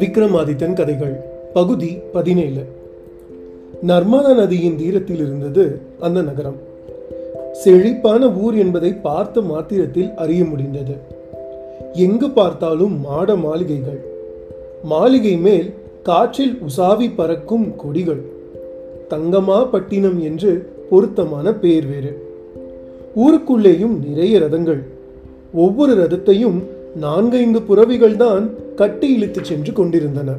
விக்ரமாதித்தன் கதைகள் பகுதி பதினேழு. நர்மதா நதியின் தீரத்தில் இருந்தது அந்த நகரம். செழிப்பான ஊர் என்பதை பார்த்த மாத்திரத்தில் அறிய முடிந்தது. எங்கு பார்த்தாலும் மாட மாளிகைகள். மாளிகை மேல் காற்றில் உசாவி பறக்கும் கொடிகள். தங்கமா பட்டினம் என்று பொருத்தமான பெயர் வேறு. ஊருக்குள்ளேயும் நிறைய ரதங்கள். ஒவ்வொரு ரதத்தையும் நான்கைந்து புறவிகள் தான் கட்டி இழுத்துச் சென்று கொண்டிருந்தன.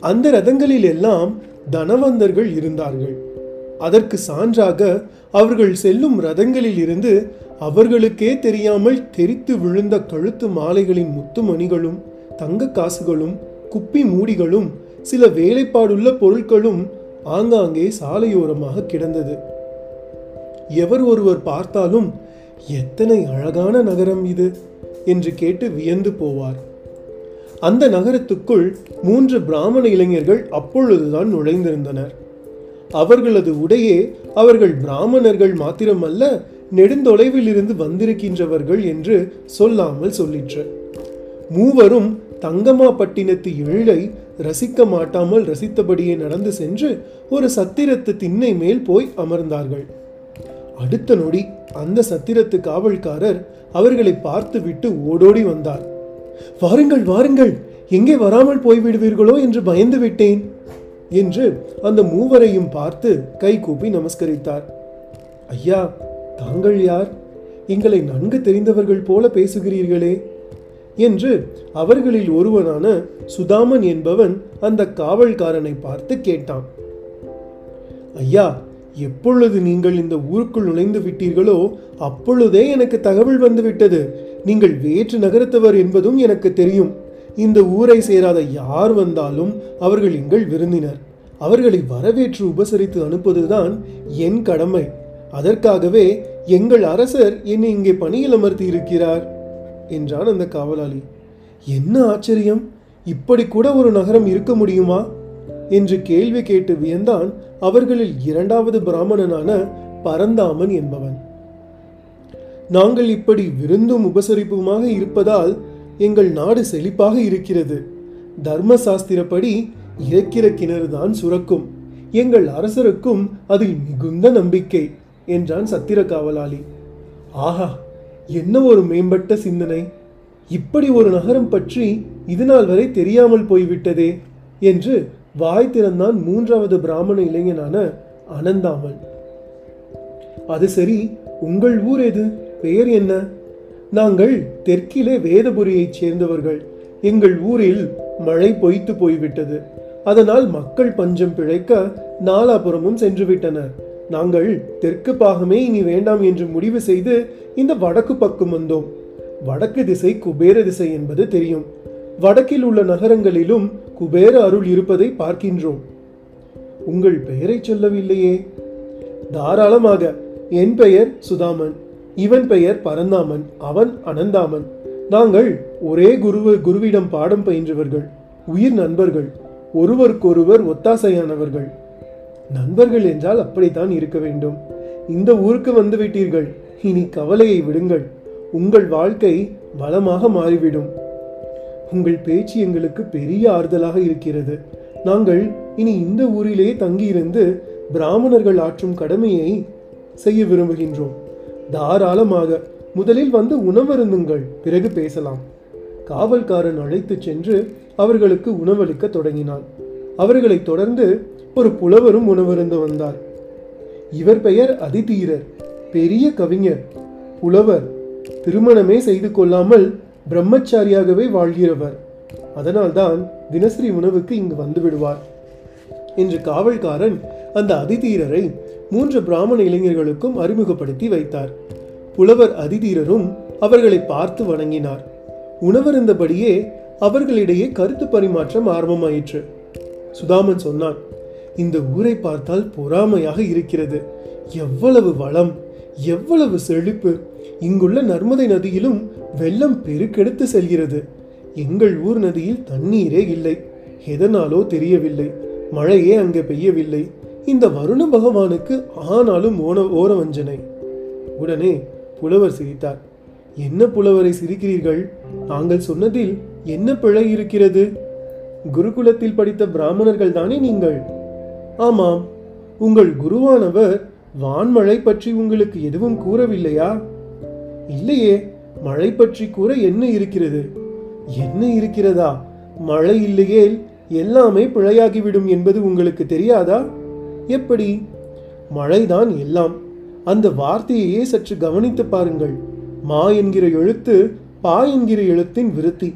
அந்த ரதங்களில் எல்லாம் தனவந்தர்கள் இருந்தார்கள். அதற்கு சான்றாக அவர்கள் செல்லும் ரதங்களில் இருந்து அவர்களுக்கே தெரியாமல் தெரித்து விழுந்த கழுத்து மாலைகளின் முத்துமணிகளும் தங்க காசுகளும் குப்பி மூடிகளும் சில வேலைப்பாடுள்ள பொருட்களும் ஆங்காங்கே சாலையோரமாக கிடந்தது. எவர் ஒருவர் பார்த்தாலும் எத்தனை அழகான நகரம் இது என்று கேட்டு வியந்து போவார். அந்த நகரத்துக்குள் மூன்று பிராமண இளைஞர்கள் அப்பொழுதுதான் நுழைந்திருந்தனர். அவர்களது உடையே அவர்கள் பிராமணர்கள் மாத்திரமல்ல நெடுந்தொலைவில் இருந்து வந்திருக்கின்றவர்கள் என்று சொல்லாமல் சொல்லிற்று. மூவரும் தங்கமாப்பட்டினத்து எழிலை ரசிக்க மாட்டாமல் ரசித்தபடியே நடந்து சென்று ஒரு சத்திரத்து திண்ணை மேல் போய் அமர்ந்தார்கள். அடுத்த நொடி அந்த சத்திரத்து காவல்காரர் அவர்களை பார்த்துவிட்டு ஓடோடி வந்தார். வாருங்கள் வாருங்கள் எங்கே வராமல் போய்விடுவீர்களோ என்று பயந்து விட்டேன் என்று அந்த மூவரையும் பார்த்து கை கூப்பி நமஸ்கரித்தார். ஐயா தாங்கள் யார்? எங்களை நன்கு தெரிந்தவர்கள் போல பேசுகிறீர்களே என்று அவர்களில் ஒருவனான சுதாமன் என்பவன் அந்த காவல்காரனை பார்த்து கேட்டான். ஐயா எப்பொழுது நீங்கள் இந்த ஊருக்குள் நுழைந்து விட்டீர்களோ அப்பொழுதே எனக்கு தகவல் வந்துவிட்டது. நீங்கள் வேற்று நகரத்தவர் என்பதும் எனக்கு தெரியும். இந்த ஊரை சேராத யார் வந்தாலும் அவர்கள் எங்கள் விருந்தினர். அவர்களை வரவேற்று உபசரித்து அனுப்புவதுதான் என் கடமை. அதற்காகவே எங்கள் அரசர் என்னை இங்கே பணியில் அமர்த்தி இருக்கிறார் என்றான் அந்த காவலாளி. என்ன ஆச்சரியம்! இப்படி கூட ஒரு நகரம் இருக்க முடியுமா? என்று கேள்வி கேட்டு வியந்தான் அவர்களில் இரண்டாவது பிராமணனான பரந்தாமன் என்பவன். நாங்கள் இப்படி விருந்தும் உபசரிப்புமாக இருப்பதால் எங்கள் நாடு செழிப்பாக இருக்கிறது. தர்ம சாஸ்திரப்படி இறக்கிற கிணறுதான் சுரக்கும். எங்கள் அரசருக்கும் அதில் மிகுந்த நம்பிக்கை என்றான் சத்திர காவலாளி ஆஹா என்ன ஒரு மேம்பட்ட சிந்தனை. இப்படி ஒரு நகரம் பற்றி இதுநாள் வரை தெரியாமல் போய்விட்டதே என்று வாய் திறந்தான் மூன்றாவது பிராமண இளைஞனான அனந்தாமன். அது சரி உங்கள் ஊர் எது? பெயர் என்ன? நாங்கள் தெற்கிலே வேதபுரியைச் சேர்ந்தவர்கள். எங்கள் ஊரில் மழை பொய்த்து போய்விட்டது. அதனால் மக்கள் பஞ்சம் பிழைக்க நாலாபுரமும் சென்று விட்டனர் நாங்கள் தெற்கு பாகமே இனி வேண்டாம் என்று முடிவு செய்து இந்த வடக்கு பக்கம் வந்தோம். வடக்கு திசை குபேர திசை என்பது தெரியும். வடக்கில் உள்ள நகரங்களிலும் குபேர அருள் இருப்பதை பார்க்கின்றோம். உங்கள் பெயரை சொல்லவில்லையே. தாராளமாக என் பெயர் சுதாமன் இவன் பெயர் பரந்தாமன் அவன் அனந்தாமன். நாங்கள் ஒரே குருவ குருவிடம் பாடம் பயின்றவர்கள் உயிர் நண்பர்கள் ஒருவருக்கொருவர் ஒத்தாசையானவர்கள். நண்பர்கள் என்றால் அப்படித்தான் இருக்க வேண்டும். இந்த ஊருக்கு வந்துவிட்டீர்கள். இனி கவலையை விடுங்கள். உங்கள் வாழ்க்கை வளமாக மாறிவிடும். உங்கள் பேச்சு எங்களுக்கு பெரிய ஆறுதலாக இருக்கிறது. நாங்கள் இனி இந்த ஊரிலேயே தங்கியிருந்து பிராமணர்கள் ஆற்றும் கடமையை செய்ய விரும்புகின்றோம். தாராளமாக முதலில் வந்து உணவருந்துங்கள் பிறகு பேசலாம். காவல்காரன் அழைத்து சென்று அவர்களுக்கு உணவளிக்க தொடங்கினான். அவர்களைத் தொடர்ந்து ஒரு புலவரும் உணவருந்து வந்தார். இவர் பெயர் அதிதீரர் பெரிய கவிஞர். புலவர் திருமணமே செய்து கொள்ளாமல் பிரம்மச்சாரியாகவே வாழ்கிறவர். அதனால்தான் தினசரி உணவுக்கு இங்கு வந்து விடுவார். என்று காவல்காரன் அந்த அதிதீரரை மூன்று பிராமண இளைஞர்களுக்கும் அறிமுகப்படுத்தி வைத்தார். புலவர் அதிதீரரும் அவர்களை பார்த்து வணங்கினார். உணவருந்தபடியே அவர்களிடையே கருத்து பரிமாற்றம் ஆரம்பமாயிற்று. சுதாமன் சொன்னான் இந்த ஊரை பார்த்தால் பொறாமையாக இருக்கிறது. எவ்வளவு வளம் எவ்வளவு செழிப்பு. இங்குள்ள நர்மதை நதியிலும் வெள்ளம் பெருக்கெடுத்து செல்கிறது. எங்கள் ஊர் நதியில் தண்ணீரே இல்லை. எதனாலோ தெரியவில்லை. மழையே அங்கே பெய்யவில்லை. இந்த வருண பகவானுக்கு ஆனாலும் ஓன ஓர வஞ்சனை உடனே புலவர் சிரித்தார். என்ன புலவரை சிரிக்கிறீர்கள்? நாங்கள் சொன்னதில் என்ன பிழை இருக்கிறது? குருகுலத்தில் படித்த பிராமணர்கள் தானே நீங்கள்? ஆமாம். உங்கள் குருவானவர் வான்மழை பற்றி உங்களுக்கு எதுவும் கூறவில்லையா? இல்லையே. மழை பற்றி கூற என்ன இருக்கிறது? என்ன இருக்கிறதா? மழை இல்லையேல் எல்லாமே பிழையாகிவிடும் என்பது உங்களுக்கு தெரியாதா? எப்படி? மழைதான் எல்லாம். அந்த வார்த்தையையே சற்று கவனித்து பாருங்கள். மா என்கிற எழுத்து பா என்கிற எழுத்தின் விருத்தி.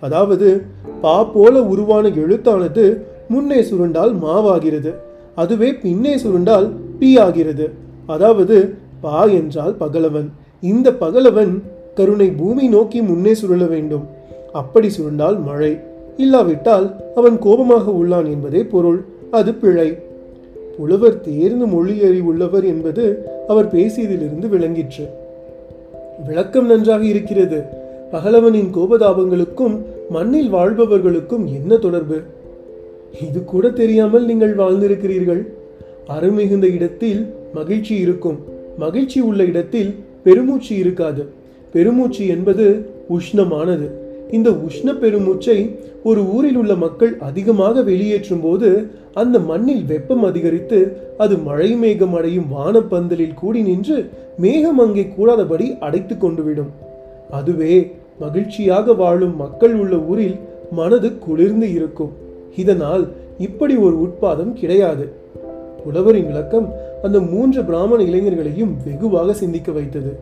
அதாவது பா போல உருவான எழுத்தானது முன்னே சுருண்டால் மாவாகிறது. அதுவே பின்னே சுருண்டால் பி ஆகிறது. அதாவது பா என்றால் பகலவன். இந்த பகலவன் கருணை பூமி நோக்கி முன்னே சுருள வேண்டும். அப்படி சுருண்டால் மழை. இல்லாவிட்டால் அவன் கோபமாக உள்ளான் என்பதே பொருள். அது பிழை. புலவர் தேர்ந்து மொழி அறிவுள்ளவர் என்பது அவர் பேசியதிலிருந்து விளங்கிற்று. விளக்கம் நன்றாக இருக்கிறது. பகலவனின் கோபதாபங்களுக்கும் மண்ணில் வாழ்பவர்களுக்கும் என்ன தொடர்பு? இது கூட தெரியாமல் நீங்கள் வாழ்ந்திருக்கிறீர்கள். அருமிகுந்த இடத்தில் மகிழ்ச்சி இருக்கும். மகிழ்ச்சி உள்ள இடத்தில் பெருமூச்சு இருக்காது. பெருமூச்சு என்பது உஷ்ணமானது. இந்த உஷ்ண பெருமூச்சை ஒரு ஊரில் உள்ள மக்கள் அதிகமாக வெளியேற்றும் போது அந்த மண்ணில் வெப்பம் அதிகரித்து அது மழை மேகம் அடையும் வானப்பந்தலில் கூடி நின்று மேகம் அங்கே கூடாதபடி அடைத்து கொண்டுவிடும். அதுவே மகிழ்ச்சியாக வாழும் மக்கள் உள்ள ஊரில் மனது குளிர்ந்து இருக்கும். இதனால் இப்படி ஒரு உட்பாதம் கிடையாது. புலவரின் விளக்கம் அந்த மூன்று பிராமண இளைஞர்களையும் வெகுவாக சிந்திக்க வைத்தது.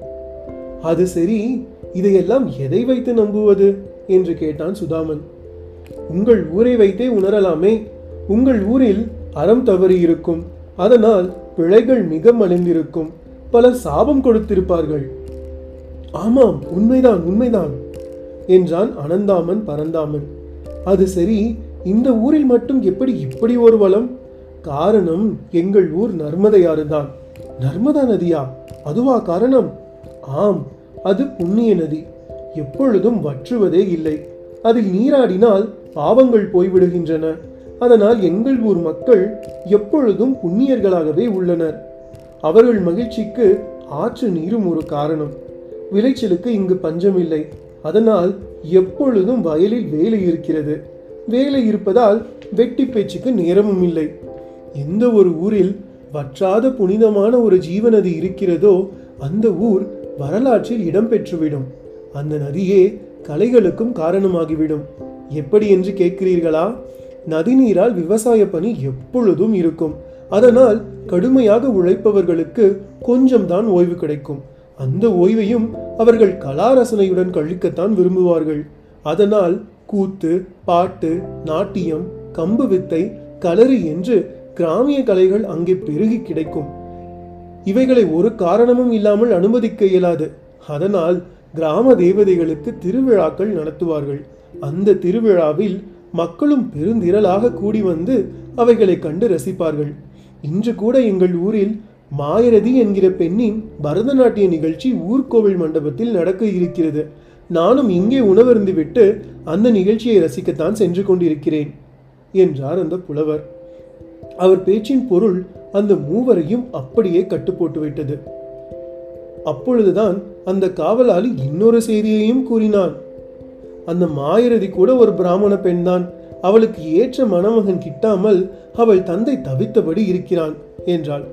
அது சரி இதையெல்லாம் எதை வைத்து நம்புவது? என்று கேட்டான் சுதாமன். உங்கள் ஊரை வைத்தே உணரலாமே உங்கள் ஊரில் அறம் தவறி இருக்கும் அதனால் பிழைகள் மிக மலிந்திருக்கும் பலர் சாபம் கொடுத்திருப்பார்கள். ஆமாம் உண்மைதான் உண்மைதான் என்றான் அனந்தாமன் பரந்தாமன். அது சரி இந்த ஊரில் மட்டும் எப்படி இப்படி ஒரு வளம்? காரணம் எங்கள் ஊர் நர்மதையாறுதான். நர்மதா நதியா? அதுவா காரணம்? ஆம் அது புண்ணிய நதி. எப்பொழுதும் வற்றுவதே இல்லை. அதில் நீராடினால் பாவங்கள் போய்விடுகின்றன. அதனால் எங்கள் ஊர் மக்கள் எப்பொழுதும் புண்ணியர்களாகவே உள்ளனர். அவர்கள் மகிழ்ச்சிக்கு ஆற்று நீரும் ஒரு காரணம். விளைச்சலுக்கு இங்கு பஞ்சமில்லை அதனால் எப்பொழுதும் வயலில் வேலை இருக்கிறது. வேலை இருப்பதால் வெட்டி பேச்சுக்கு நேரமும் இல்லை. எந்த ஒரு ஊரில் வற்றாத புனிதமான ஒரு ஜீவநதி இருக்கிறதோ அந்த ஊர் வரலாற்றில் இடம்பெற்றுவிடும். அந்த நதியே கலைகளுக்கும் காரணமாகிவிடும். எப்படி என்று கேட்கிறீர்களா? நதிநீரால் விவசாய பணி எப்பொழுதும் இருக்கும். அதனால் கடுமையாக உழைப்பவர்களுக்கு கொஞ்சம்தான் ஓய்வு கிடைக்கும். அந்த ஓய்வையும் அவர்கள் கலாரசனையுடன் கழிக்கத்தான் விரும்புவார்கள். அதனால் கூத்து பாட்டு நாட்டியம் கம்பு வித்தை களரி என்று கிராமிய கலைகள் அங்கே பெருகி கிடைக்கும். இவைகளை ஒரு காரணமும் இல்லாமல் அனுமதிக்க இயலாது. அதனால் கிராம தேவதைகளுக்கு திருவிழாக்கள் நடத்துவார்கள். அந்த திருவிழாவில் மக்களும் பெருந்திரளாக கூடி வந்து அவைகளை கண்டு ரசிப்பார்கள். இன்று கூட எங்கள் ஊரில் மாயரதி என்கிற பெண்ணின் பரதநாட்டிய நிகழ்ச்சி ஊர்கோவில் மண்டபத்தில் நடக்க இருக்கிறது. நானும் இங்கே உணவருந்துவிட்டு அந்த நிகழ்ச்சியை ரசிக்கத்தான் சென்று கொண்டிருக்கிறேன் என்றார் அந்த புலவர். அவர் பேச்சின் பொருள் அந்த மூவரையும் அப்படியே கட்டு போட்டு விட்டது அப்பொழுதுதான் அந்த காவலாளி இன்னொரு செய்தியையும் கூறினான். அந்த மாயரதி கூட ஒரு பிராமண பெண்தான். அவளுக்கு ஏற்ற மணமகன் கிட்டாமல் அவள் தந்தை தவித்தபடி இருக்கிறான் என்றாள்.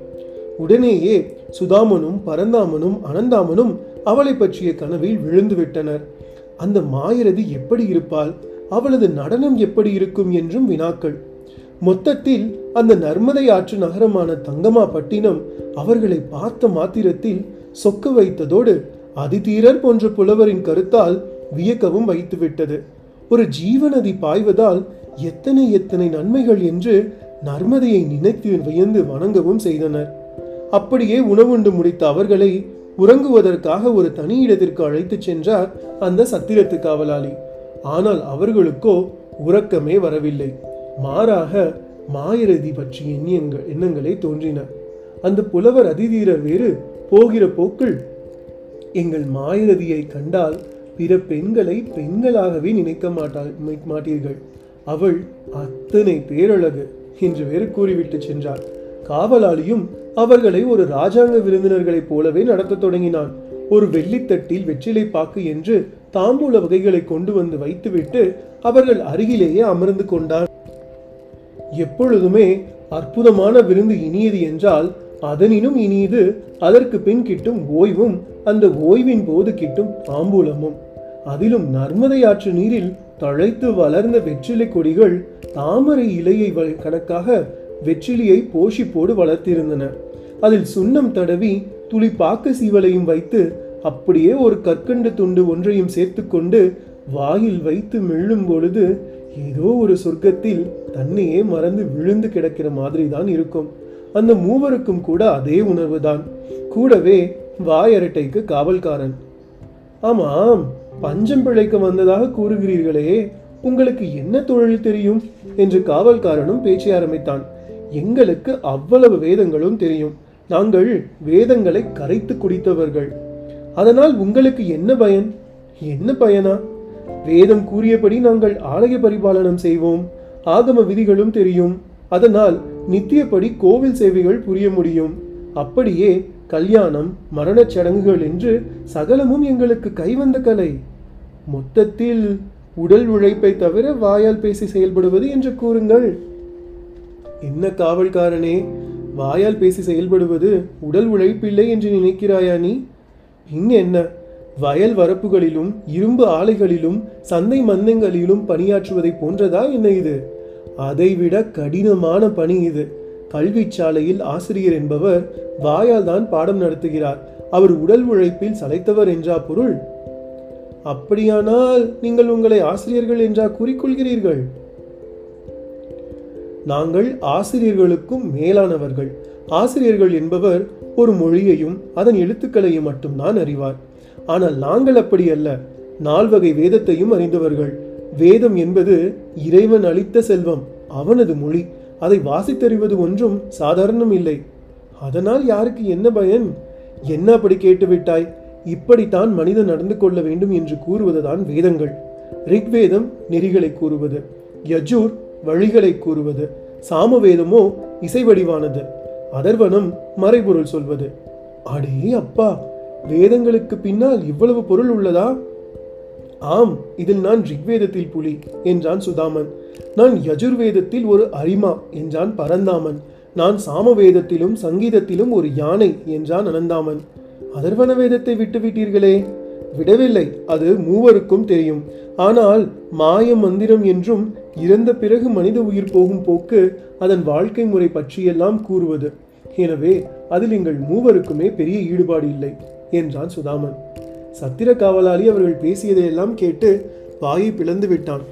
உடனேயே சுதாமனும் பரந்தாமனும் அனந்தாமனும் அவளை பற்றிய கனவில் விழுந்து விட்டனர். அந்த மாயரதி எப்படி இருப்பாள்? அவளது நடனம் எப்படி இருக்கும் என்றும் வினாக்கள். மொத்தத்தில் அந்த நர்மதை ஆற்று நகரமான தங்கமா பட்டினம் அவர்களை பார்த்த மாத்திரத்தில் சொக்க வைத்ததோடு அதிதீரர் போன்ற புலவரின் கருத்தால் வியக்கவும் வைத்துவிட்டது. ஒரு ஜீவநதி பாய்வதால் எத்தனை எத்தனை நன்மைகள் என்று நர்மதையை நினைத்து வியந்து வணங்கவும் செய்தனர். அப்படியே உணவுண்டு முடித்த அவர்களை உறங்குவதற்காக ஒரு தனி இடத்திற்கு அழைத்துச் சென்றார் அந்த சத்திரத்து காவலாளி. ஆனால் அவர்களுக்கோ உறக்கமே வரவில்லை. மாறாக மாயரதி பற்றிய எண்ணியங்கள் எண்ணங்களே தோன்றின. அந்த புலவர் அதிதீரர் வேறு போகிற போக்கில் எங்கள் மாயரதியை கண்டால் பிற பெண்களை பெண்களாகவே நினைக்க மாட்டா மாட்டீர்கள். அவள் அத்தனை பேரழகு என்று வேறு கூறிவிட்டு சென்றார் காவலாளியும் அவர்களை ஒரு ராஜாங்க விருந்தினர்களைப் போலவே நடத்த தொடங்கினான். ஒரு வெள்ளித்தட்டில் வெற்றிலை பாக்கு என்று தாம்பூல வகைகளை கொண்டு வந்து வைத்துவிட்டு அவர்கள் அருகிலேயே அமர்ந்து கொண்டான் எப்பொழுதுமே அற்புதமான விருந்து இனியது என்றால் அதனினும் இனியது அதற்கு பின் கிட்டும் ஓய்வும் அந்த ஓய்வின் போது கிட்டும் தாம்பூலமும் அதிலும் நர்மதை ஆற்று நீரில் தழைத்து வளர்ந்த வெற்றிலை கொடிகள் தாமரை இலையை வ- கணக்காக வெற்றிலியை போஷிப்போடு வளர்த்திருந்தன. அதில் சுண்ணம் தடவி துளி சீவலையும் வைத்து அப்படியே ஒரு கற்கண்டு துண்டு ஒன்றையும் சேர்த்துக்கொண்டு வாயில் வைத்து மெல்லும் பொழுது ஏதோ ஒரு சொர்க்கத்தில் தன்னையே மறந்து விழுந்து கிடக்கிற மாதிரி தான் இருக்கும். அந்த மூவருக்கும் கூட அதே உணர்வுதான். கூடவே வாயரட்டைக்கு காவல்காரன். ஆமாம் பஞ்சம் பிழைக்க வந்ததாக கூறுகிறீர்களே உங்களுக்கு என்ன தொழில் தெரியும்? என்று காவல்காரனும் பேச்சை ஆரம்பித்தான். எங்களுக்கு அவ்வளவு வேதங்களும் தெரியும். நாங்கள் வேதங்களை கரைத்து குடித்தவர்கள். அதனால் உங்களுக்கு என்ன பயன்? என்ன பயனா? வேதம் கூறியபடி நாங்கள் ஆலய பரிபாலனம் செய்வோம். ஆகம விதிகளும் தெரியும். அதனால் நித்தியப்படி கோவில் சேவைகள் புரிய முடியும். அப்படியே கல்யாணம் மரணச் சடங்குகள் என்று சகலமும் எங்களுக்கு கைவந்த கலை. மொத்தத்தில் உடல் உழைப்பை தவிர வாயால் பேசி செயல்படுவது என்று கூறுங்கள். என்ன காவல்காரனே வாயால் பேசி செயல்படுவது உடல் உழைப்பில்லை என்று நினைக்கிறாயா நீ? இன்னென்ன என்ன? வயல் வரப்புகளிலும் இரும்பு ஆலைகளிலும் சந்தை மந்தங்களிலும் பணியாற்றுவதை போன்றதா என்ன இது? அதைவிட கடினமான பணி இது. கல்விச்சாலையில் ஆசிரியர் என்பவர் வாயால் தான் பாடம் நடத்துகிறார். அவர் உடல் உழைப்பில் சளைத்தவர் என்றா பொருள்? அப்படியானால் நீங்கள் உங்களை ஆசிரியர்கள் என்றா கூறிக்கொள்கிறீர்கள்? நாங்கள் ஆசிரியர்களுக்கும் மேலானவர்கள். ஆசிரியர்கள் என்பவர் ஒரு மொழியையும் அதன் எழுத்துக்களையும் மட்டும்தான் அறிவார். ஆனால் நாங்கள் அப்படி அல்ல. நால்வகை வேதத்தையும் அறிந்தவர்கள். வேதம் என்பது இறைவன் அளித்த செல்வம் அவனது மொழி. அதை வாசித்தறிவது ஒன்றும் சாதாரணம் இல்லை. அதனால் யாருக்கு என்ன பயன்? என்ன அப்படி கேட்டுவிட்டாய்? இப்படித்தான் மனிதன் நடந்து கொள்ள வேண்டும் என்று கூறுவதுதான் வேதங்கள். ரிக்வேதம் நெறிகளை கூறுவது. யஜூர் வழிகளை கூறுவது. சாமவேதமோ இசை வடிவானது அதர்வனம் மறைபொருள் சொல்வது. அடே அப்பா! வேதங்களுக்கு பின்னால் இவ்வளவு பொருள் உள்ளதா? ஆம் இதில் நான் ரிக்வேதத்தில் புலி என்றான் சுதாமன். நான் யஜுர்வேதத்தில் ஒரு அரிமா என்றான் பரந்தாமன். நான் சாமவேதத்திலும் சங்கீதத்திலும் ஒரு யானை என்றான் அனந்தாமன். அதர்வன வேதத்தை விட்டுவிட்டீர்களே விடவில்லை அது மூவருக்கும் தெரியும். ஆனால் மாய மந்திரம் என்றும் இறந்த பிறகு மனித உயிர் போகும் போக்கு அதன் வாழ்க்கை முறை பற்றியெல்லாம் கூறுவது. எனவே அதில் எங்கள் மூவருக்குமே பெரிய ஈடுபாடு இல்லை. என்றான் சுதாமன். சத்திர காவலாளி அவர்கள் பேசியதையெல்லாம் கேட்டு வாயை பிளந்து விட்டான்.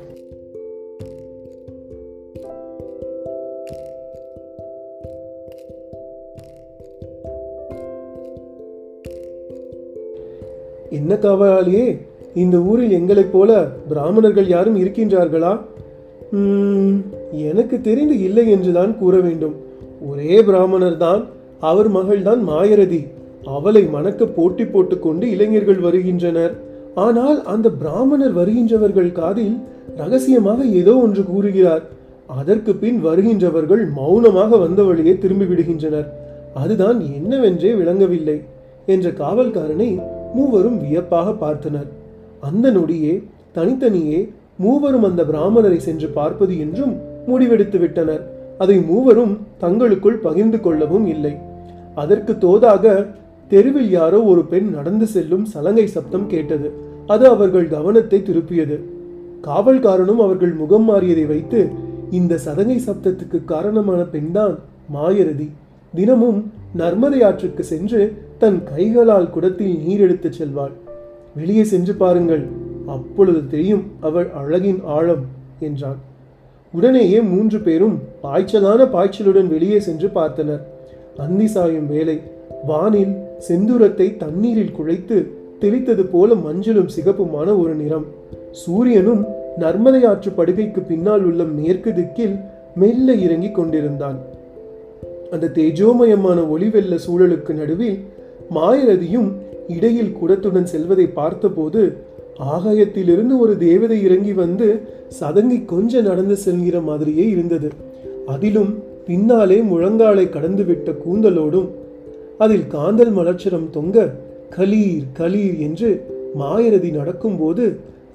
என்ன காவலாளியே இந்த ஊரில் எங்களைப் போல பிராமணர்கள் யாரும் இருக்கின்றார்களா? எனக்கு தெரிந்து இல்லை என்றுதான் கூற வேண்டும். ஒரே பிராமணர் தான் அவர் மகள்தான் மாயரதி. அவளை மணக்க போட்டி போட்டுக்கொண்டு இளைஞர்கள் வருகின்றனர். ஆனால் அந்த பிராமணர் வருகின்றவர்கள் காதில் ரகசியமாக ஏதோ ஒன்று கூறுகிறார். அதற்கு பின் வருகின்றவர்கள் மௌனமாக வந்த வழியே திரும்பி விடுகின்றனர். அதுதான் என்னவென்றே விளங்கவில்லை என்ற காவல்காரனை மூவரும் வியப்பாக பார்த்தனர். அந்த நொடியே தனித்தனியே மூவரும் அந்த பிராமணரை சென்று பார்ப்பது என்றும் முடிவெடுத்து விட்டனர். அதை மூவரும் தங்களுக்குள் பகிர்ந்து கொள்ளவும் இல்லை. அதற்கு தோதாக தெருவில் யாரோ ஒரு பெண் நடந்து செல்லும் சலங்கை சப்தம் கேட்டது. அது அவர்கள் கவனத்தை திருப்பியது. காவல்காரனும் அவர்கள் முகம் மாறியதை வைத்து இந்த சதங்கை சப்தத்துக்கு காரணமான பெண்தான் மாயரதி. தினமும் நர்மதை ஆற்றுக்கு சென்று தன் கைகளால் குடத்தில் நீர் எடுத்துச் செல்வாள். வெளியே சென்று பாருங்கள் அப்பொழுது தெரியும் அவள் அழகின் ஆழம் என்றான். உடனேயே மூன்று பேரும் பாய்ச்சலான பாய்ச்சலுடன் வெளியே சென்று பார்த்தனர். அந்தி சாயும் வேலை வானில் செந்தூரத்தை தண்ணீரில் குழைத்து தெளித்தது போல மஞ்சளும் சிகப்புமான ஒரு நிறம். சூரியனும் நர்மதை ஆற்று படுகைக்கு பின்னால் உள்ள மேற்கு திக்கில் மெல்ல இறங்கிக் கொண்டிருந்தான். அந்த தேஜோமயமான ஒளிவெல்ல சூழலுக்கு நடுவில் மாயரதியும் இடையில் குடத்துடன் செல்வதை பார்த்தபோது ஆகாயத்திலிருந்து ஒரு தேவதை இறங்கி வந்து சதங்கி கொஞ்சம் நடந்து செல்கிற மாதிரியே இருந்தது. அதிலும் பின்னாலே முழங்காலை கடந்துவிட்ட கூந்தலோடும் அதில் காந்தல் மலர்ச்சரம் தொங்க கலீர் கலீர் என்று மாயரதி நடக்கும்போது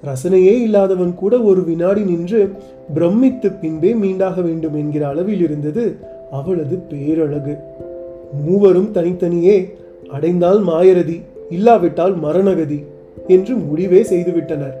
ரசனையே இல்லாதவன் கூட ஒரு வினாடி நின்று பிரமித்து பின்பே மீண்டாக வேண்டும் என்கிற அளவில் இருந்தது அவளது பேரழகு. மூவரும் தனித்தனியே அடைந்தால் மாயரதி இல்லாவிட்டால் மரணகதி என்று முடிவே செய்துவிட்டனர்.